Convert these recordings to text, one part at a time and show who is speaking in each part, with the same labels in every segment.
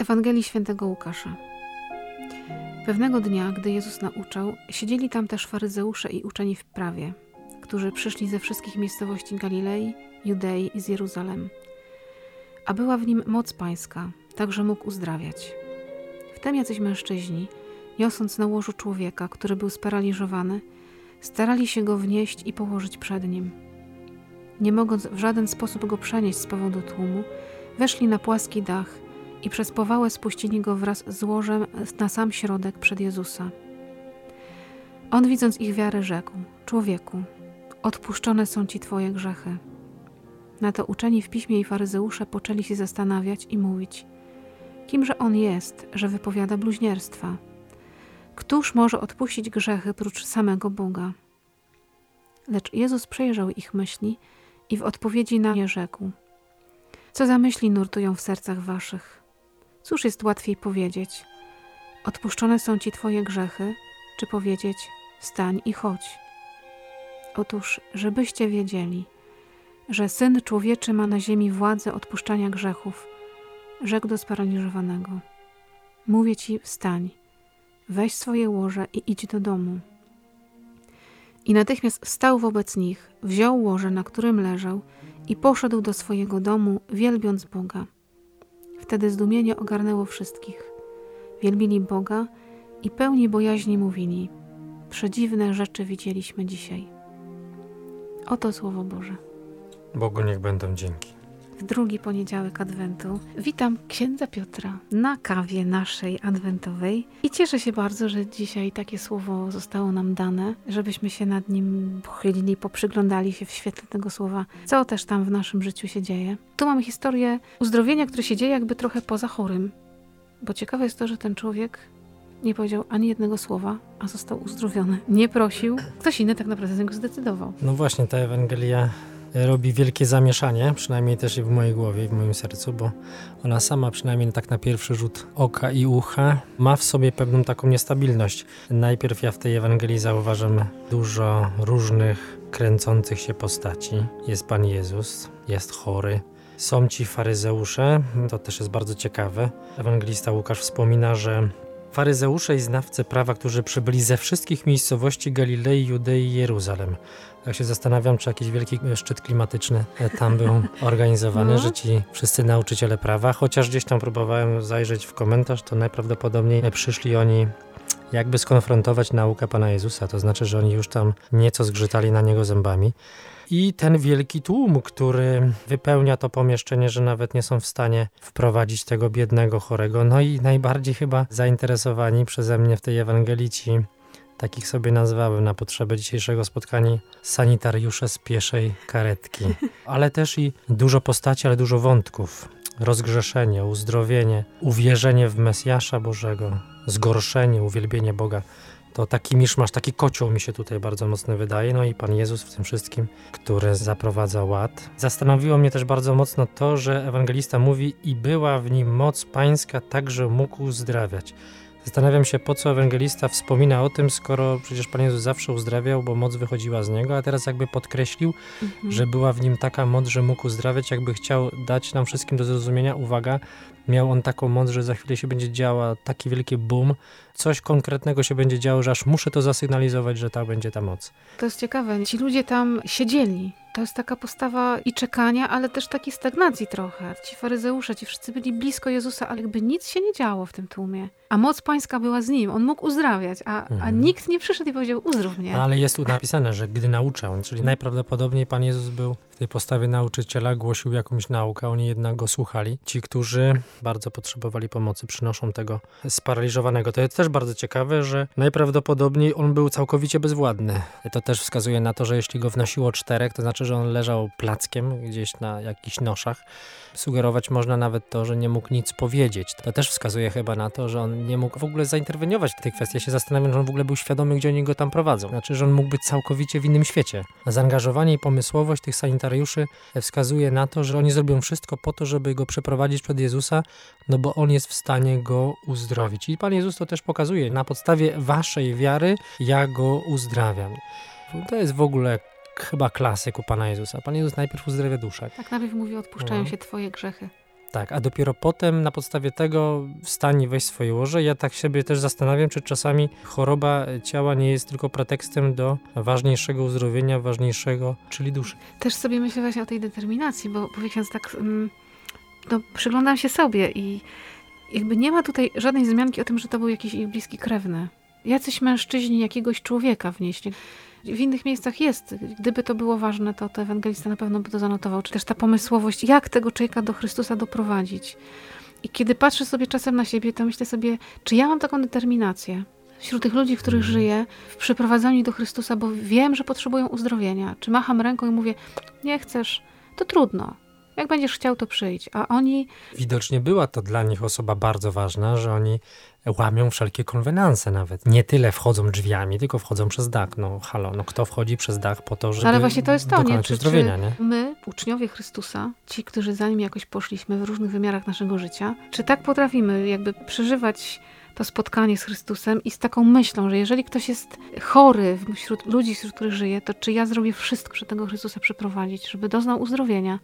Speaker 1: Ewangelii Świętego Łukasza. Pewnego dnia, gdy Jezus nauczał, siedzieli tam też faryzeusze i uczeni w prawie, którzy przyszli ze wszystkich miejscowości Galilei, Judei i z Jeruzalem. A była w nim moc pańska, tak że mógł uzdrawiać. Wtem jacyś mężczyźni, niosąc na łożu człowieka, który był sparaliżowany, starali się go wnieść i położyć przed nim. Nie mogąc w żaden sposób go przenieść z powodu tłumu, weszli na płaski dach – i przez powałę spuścili go wraz z łożem na sam środek przed Jezusa. On, widząc ich wiarę, rzekł: Człowieku, odpuszczone są ci twoje grzechy. Na to uczeni w piśmie i faryzeusze poczęli się zastanawiać i mówić: Kimże on jest, że wypowiada bluźnierstwa? Któż może odpuścić grzechy prócz samego Boga? Lecz Jezus przejrzał ich myśli i w odpowiedzi na nie rzekł: Co za myśli nurtują w sercach waszych? Cóż jest łatwiej powiedzieć? Odpuszczone są ci Twoje grzechy, czy powiedzieć: Wstań i chodź? Otóż, żebyście wiedzieli, że syn człowieczy ma na ziemi władzę odpuszczania grzechów, rzekł do sparaliżowanego: Mówię ci: wstań, weź swoje łoże i idź do domu. I natychmiast wstał wobec nich, wziął łoże, na którym leżał, i poszedł do swojego domu, wielbiąc Boga. Wtedy zdumienie ogarnęło wszystkich. Wielbili Boga i pełni bojaźni mówili: Przedziwne rzeczy widzieliśmy dzisiaj. Oto słowo Boże.
Speaker 2: Bogu niech będą dzięki.
Speaker 1: W drugi poniedziałek Adwentu witam księdza Piotra na kawie naszej adwentowej i cieszę się bardzo, że dzisiaj takie słowo zostało nam dane, żebyśmy się nad nim pochylili, poprzyglądali się w świetle tego słowa, co też tam w naszym życiu się dzieje. Tu mamy historię uzdrowienia, które się dzieje jakby trochę poza chorym, bo ciekawe jest to, że ten człowiek nie powiedział ani jednego słowa, a został uzdrowiony. Nie prosił, ktoś inny tak naprawdę z niego zdecydował.
Speaker 2: No właśnie, ta Ewangelia robi wielkie zamieszanie, przynajmniej też w mojej głowie i w moim sercu, bo ona sama, przynajmniej tak na pierwszy rzut oka i ucha, ma w sobie pewną taką niestabilność. Najpierw ja w tej Ewangelii zauważam dużo różnych kręcących się postaci. Jest Pan Jezus, jest chory, są ci faryzeusze, to też jest bardzo ciekawe. Ewangelista Łukasz wspomina, że faryzeusze i znawcy prawa, którzy przybyli ze wszystkich miejscowości Galilei, Judei i Jeruzalem. Tak się zastanawiam, czy jakiś wielki szczyt klimatyczny tam był organizowany, no. że ci wszyscy nauczyciele prawa, chociaż gdzieś tam próbowałem zajrzeć w komentarz, to najprawdopodobniej przyszli oni jakby skonfrontować naukę Pana Jezusa, to znaczy, że oni już tam nieco zgrzytali na niego zębami. I ten wielki tłum, który wypełnia to pomieszczenie, że nawet nie są w stanie wprowadzić tego biednego chorego. No i najbardziej chyba zainteresowani przeze mnie w tej Ewangelii ci takich sobie nazwałem na potrzeby dzisiejszego spotkania sanitariusze z pieszej karetki. Ale też i dużo postaci, ale dużo wątków. Rozgrzeszenie, uzdrowienie, uwierzenie w Mesjasza Bożego, zgorszenie, uwielbienie Boga. To taki miszmasz, taki kocioł mi się tutaj bardzo mocno wydaje. No i Pan Jezus w tym wszystkim, który zaprowadza ład. Zastanowiło mnie też bardzo mocno to, że ewangelista mówi i była w nim moc pańska, tak że mógł uzdrawiać. Zastanawiam się, po co ewangelista wspomina o tym, skoro przecież Pan Jezus zawsze uzdrawiał, bo moc wychodziła z Niego, a teraz jakby podkreślił, mhm. że była w Nim taka moc, że mógł uzdrawiać, jakby chciał dać nam wszystkim do zrozumienia, uwaga, miał On taką moc, że za chwilę się będzie działa taki wielki boom, coś konkretnego się będzie działo, że aż muszę to zasygnalizować, że ta będzie ta moc.
Speaker 1: To jest ciekawe. Ci ludzie tam siedzieli. To jest taka postawa i czekania, ale też takiej stagnacji trochę. Ci faryzeusze, ci wszyscy byli blisko Jezusa, ale jakby nic się nie działo w tym tłumie. A moc pańska była z nim. On mógł uzdrawiać, a, mhm. a nikt nie przyszedł i powiedział uzdrów mnie.
Speaker 2: Ale jest tu napisane, że gdy nauczał, czyli najprawdopodobniej Pan Jezus był tej postawie nauczyciela, głosił jakąś naukę, oni jednak go słuchali. Ci, którzy bardzo potrzebowali pomocy, przynoszą tego sparaliżowanego. To jest też bardzo ciekawe, że najprawdopodobniej on był całkowicie bezwładny. To też wskazuje na to, że jeśli go wnosiło czterech, to znaczy, że on leżał plackiem gdzieś na jakichś noszach. Sugerować można nawet to, że nie mógł nic powiedzieć. To też wskazuje chyba na to, że on nie mógł w ogóle zainterweniować w tej kwestii. Ja się zastanawiam, że on w ogóle był świadomy, gdzie oni go tam prowadzą. Znaczy, że on mógł być całkowicie w innym świecie. Zaangażowanie i pomysłowość tych sanitariuszy wskazuje na to, że oni zrobią wszystko po to, żeby go przeprowadzić przed Jezusa, no bo on jest w stanie go uzdrowić. I Pan Jezus to też pokazuje. Na podstawie waszej wiary ja go uzdrawiam. To jest w ogóle chyba klasyk u Pana Jezusa. Pan Jezus najpierw uzdrawia duszę.
Speaker 1: Tak, najpierw mówi, odpuszczają no. się twoje grzechy.
Speaker 2: Tak, a dopiero potem na podstawie tego wstań i weź swoje łoże. Ja tak sobie też zastanawiam, czy czasami choroba ciała nie jest tylko pretekstem do ważniejszego uzdrowienia, ważniejszego, czyli duszy.
Speaker 1: Też sobie myślę właśnie o tej determinacji, bo powiedziałam tak, mm, no, przyglądam się sobie i jakby nie ma tutaj żadnej wzmianki o tym, że to był jakiś ich bliski krewny. Jacyś mężczyźni jakiegoś człowieka wnieśli. W innych miejscach jest. Gdyby to było ważne, to, to ewangelista na pewno by to zanotował. Czy też ta pomysłowość, jak tego człowieka do Chrystusa doprowadzić. I kiedy patrzę sobie czasem na siebie, to myślę sobie, czy ja mam taką determinację wśród tych ludzi, których
Speaker 2: Mhm.
Speaker 1: żyję, w przyprowadzaniu do Chrystusa, bo wiem, że potrzebują uzdrowienia. Czy macham ręką i mówię, nie chcesz, to trudno. Jak będziesz chciał, to przyjdź. A oni
Speaker 2: Widocznie była to dla nich osoba bardzo ważna, że oni łamią wszelkie konwenanse nawet. Nie tyle wchodzą drzwiami, tylko wchodzą przez dach. No halo, no kto wchodzi przez dach po to, żeby
Speaker 1: Ale właśnie to jest to, nie? Czy,
Speaker 2: uzdrowienia,
Speaker 1: czy
Speaker 2: nie?
Speaker 1: my, uczniowie Chrystusa, ci, którzy za nim jakoś poszliśmy w różnych wymiarach naszego życia, czy tak potrafimy jakby przeżywać to spotkanie z Chrystusem i z taką myślą, że jeżeli ktoś jest chory wśród ludzi, wśród których żyje, to czy ja zrobię wszystko, żeby tego Chrystusa przyprowadzić, żeby doznał uzdrowienia?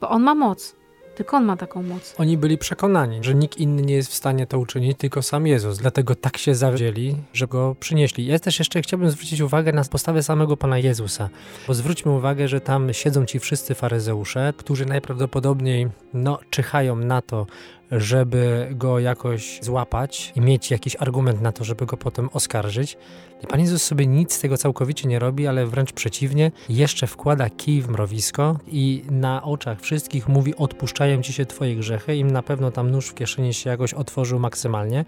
Speaker 1: Bo On ma moc. Tylko On ma taką moc.
Speaker 2: Oni byli przekonani, że nikt inny nie jest w stanie to uczynić, tylko sam Jezus. Dlatego tak się zawzięli, że go przynieśli. Ja też jeszcze chciałbym zwrócić uwagę na postawę samego Pana Jezusa. Bo zwróćmy uwagę, że tam siedzą ci wszyscy faryzeusze, którzy najprawdopodobniej no, czyhają na to, żeby go jakoś złapać i mieć jakiś argument na to, żeby go potem oskarżyć. I Pan Jezus sobie nic z tego całkowicie nie robi, ale wręcz przeciwnie, jeszcze wkłada kij w mrowisko i na oczach wszystkich mówi: Odpuszczają ci się Twoje grzechy. Im na pewno tam nóż w kieszeni się jakoś otworzył maksymalnie.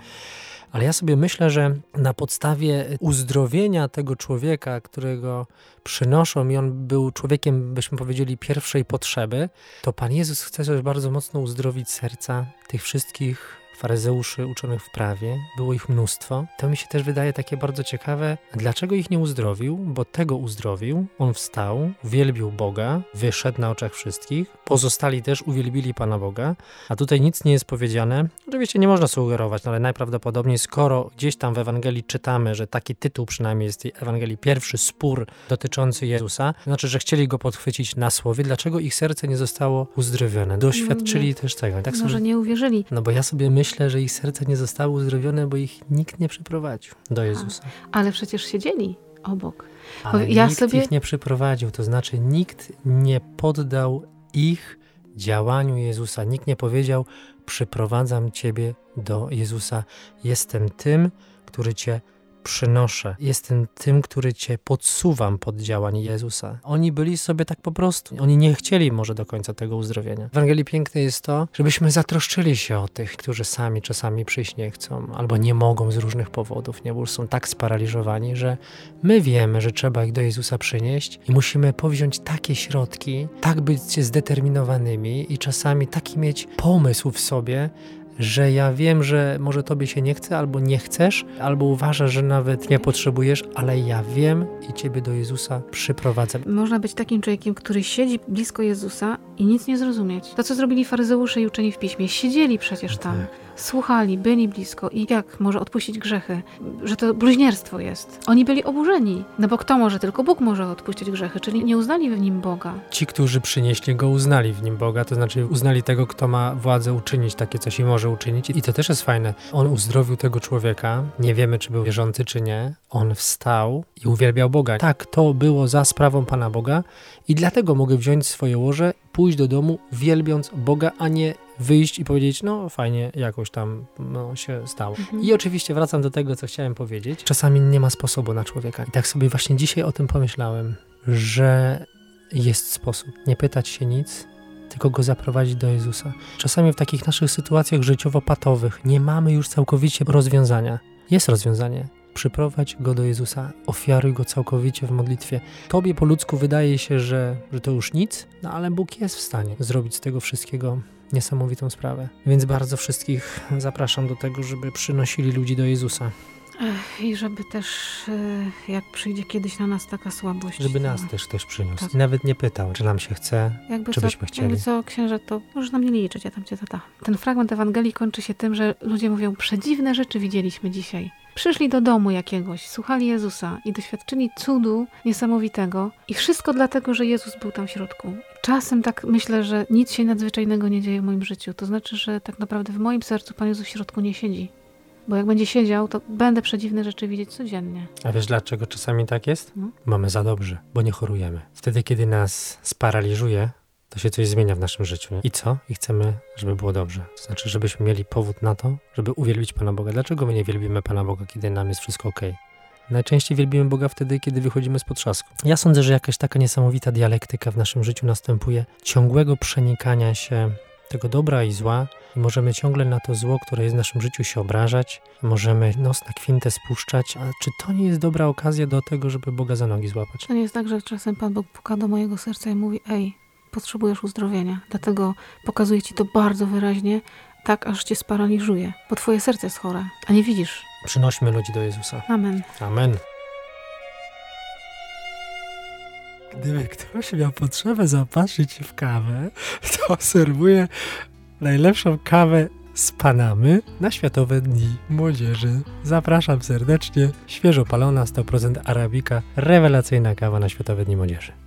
Speaker 2: Ale ja sobie myślę, że na podstawie uzdrowienia tego człowieka, którego przynoszą, i on był człowiekiem, byśmy powiedzieli, pierwszej potrzeby, to Pan Jezus chce też bardzo mocno uzdrowić serca tych wszystkich faryzeuszy uczonych w prawie, było ich mnóstwo. To mi się też wydaje takie bardzo ciekawe, dlaczego ich nie uzdrowił, bo tego uzdrowił, on wstał, wielbił Boga, wyszedł na oczach wszystkich, pozostali też uwielbili Pana Boga, a tutaj nic nie jest powiedziane. Oczywiście nie można sugerować, no ale najprawdopodobniej, skoro gdzieś tam w Ewangelii czytamy, że taki tytuł przynajmniej jest tej Ewangelii, pierwszy spór dotyczący Jezusa, to znaczy, że chcieli go podchwycić na słowie, dlaczego ich serce nie zostało uzdrowione? Doświadczyli też tego. Tak
Speaker 1: Może
Speaker 2: sobie,
Speaker 1: nie uwierzyli.
Speaker 2: no bo ja sobie myślę, że ich serce nie zostało uzdrowione, bo ich nikt nie przyprowadził do Jezusa.
Speaker 1: Ale przecież siedzieli obok.
Speaker 2: Ale
Speaker 1: ja
Speaker 2: nikt
Speaker 1: sobie-
Speaker 2: ich nie przyprowadził, to znaczy nikt nie poddał ich działaniu Jezusa. Nikt nie powiedział: Przyprowadzam ciebie do Jezusa. Jestem tym, który cię przynoszę. Jestem tym, który cię podsuwam pod działanie Jezusa. Oni byli sobie tak po prostu. Oni nie chcieli może do końca tego uzdrowienia. W Ewangelii piękne jest to, żebyśmy zatroszczyli się o tych, którzy sami czasami przyjść nie chcą, albo nie mogą z różnych powodów, nie, bo są tak sparaliżowani, że My wiemy, że trzeba ich do Jezusa przynieść i musimy powziąć takie środki, tak być zdeterminowanymi i czasami taki mieć pomysł w sobie, że ja wiem, że może tobie się nie chce, albo nie chcesz, albo uważasz, że nawet nie potrzebujesz, ale ja wiem i ciebie do Jezusa przyprowadzę.
Speaker 1: Można być takim człowiekiem, który siedzi blisko Jezusa i nic nie zrozumieć. To, co zrobili faryzeusze i uczeni w piśmie, siedzieli przecież tam,
Speaker 2: Tak.
Speaker 1: Słuchali, byli blisko i jak może odpuścić grzechy? Że to bluźnierstwo jest. Oni byli oburzeni, no bo kto może? Tylko Bóg może odpuścić grzechy, czyli nie uznali w nim Boga.
Speaker 2: Ci, którzy przynieśli go, uznali w nim Boga, to znaczy uznali tego, kto ma władzę uczynić takie coś i może uczynić. I to też jest fajne. On uzdrowił tego człowieka, nie wiemy, czy był wierzący, czy nie. On wstał i uwielbiał Boga. Tak, to było za sprawą Pana Boga i dlatego mogę wziąć swoje łoże, pójść do domu, wielbiąc Boga, a nie wyjść i powiedzieć, no fajnie, jakoś tam no, się stało.
Speaker 1: Mhm.
Speaker 2: I oczywiście wracam do tego, co chciałem powiedzieć. Czasami nie ma sposobu na człowieka. I tak sobie właśnie dzisiaj o tym pomyślałem, że jest sposób. Nie pytać się nic, tylko go zaprowadzić do Jezusa. Czasami w takich naszych sytuacjach życiowo-patowych nie mamy już całkowicie rozwiązania. Jest rozwiązanie. Przyprowadź go do Jezusa, ofiaruj go całkowicie w modlitwie. Tobie po ludzku wydaje się, że, że to już nic, no ale Bóg jest w stanie zrobić z tego wszystkiego niesamowitą sprawę. Więc bardzo wszystkich zapraszam do tego, żeby przynosili ludzi do Jezusa,
Speaker 1: Ech, I żeby też, e, jak przyjdzie kiedyś na nas taka słabość,
Speaker 2: żeby
Speaker 1: to
Speaker 2: nas też też przyniósł.
Speaker 1: Tak.
Speaker 2: I nawet nie pytał, czy nam się chce,
Speaker 1: Jakby
Speaker 2: Czy
Speaker 1: co,
Speaker 2: byśmy chcieli?
Speaker 1: Jakby co, księże, to możesz na mnie nie liczyć, ja tam cię tata. Ten fragment Ewangelii kończy się tym, że ludzie mówią, przedziwne rzeczy widzieliśmy dzisiaj. Przyszli do domu jakiegoś, słuchali Jezusa i doświadczyli cudu niesamowitego i wszystko dlatego, że Jezus był tam w środku. Czasem tak myślę, że nic się nadzwyczajnego nie dzieje w moim życiu. To znaczy, że tak naprawdę w moim sercu Pan Jezus w środku nie siedzi. Bo jak będzie siedział, to będę przedziwne rzeczy widzieć codziennie.
Speaker 2: A wiesz dlaczego czasami tak jest?
Speaker 1: No.
Speaker 2: Mamy za dobrze, bo nie chorujemy. Wtedy, kiedy nas sparaliżuje, to się coś zmienia w naszym życiu. Nie? I co? I chcemy, żeby było dobrze. To znaczy, żebyśmy mieli powód na to, żeby uwielbić Pana Boga. Dlaczego my nie wielbimy Pana Boga, kiedy nam jest wszystko ok? Najczęściej wielbimy Boga wtedy, kiedy wychodzimy z potrzasku. Ja sądzę, że jakaś taka niesamowita dialektyka w naszym życiu następuje, ciągłego przenikania się tego dobra i zła i możemy ciągle na to zło, które jest w naszym życiu się obrażać, możemy nos na kwintę spuszczać, a czy to nie jest dobra okazja do tego, żeby Boga za nogi złapać?
Speaker 1: To nie jest tak, że czasem Pan Bóg puka do mojego serca i mówi: Ej, potrzebujesz uzdrowienia. Dlatego pokazuje ci to bardzo wyraźnie, tak aż cię sparaliżuje, bo twoje serce jest chore, a nie widzisz.
Speaker 2: Przynośmy ludzi do Jezusa.
Speaker 1: Amen.
Speaker 2: Amen. Gdyby ktoś miał potrzebę zapatrzyć się w kawę, to serwuję najlepszą kawę z Panamy na Światowe Dni Młodzieży. Zapraszam serdecznie. Świeżo palona, 100% arabika. Rewelacyjna kawa na Światowe Dni Młodzieży.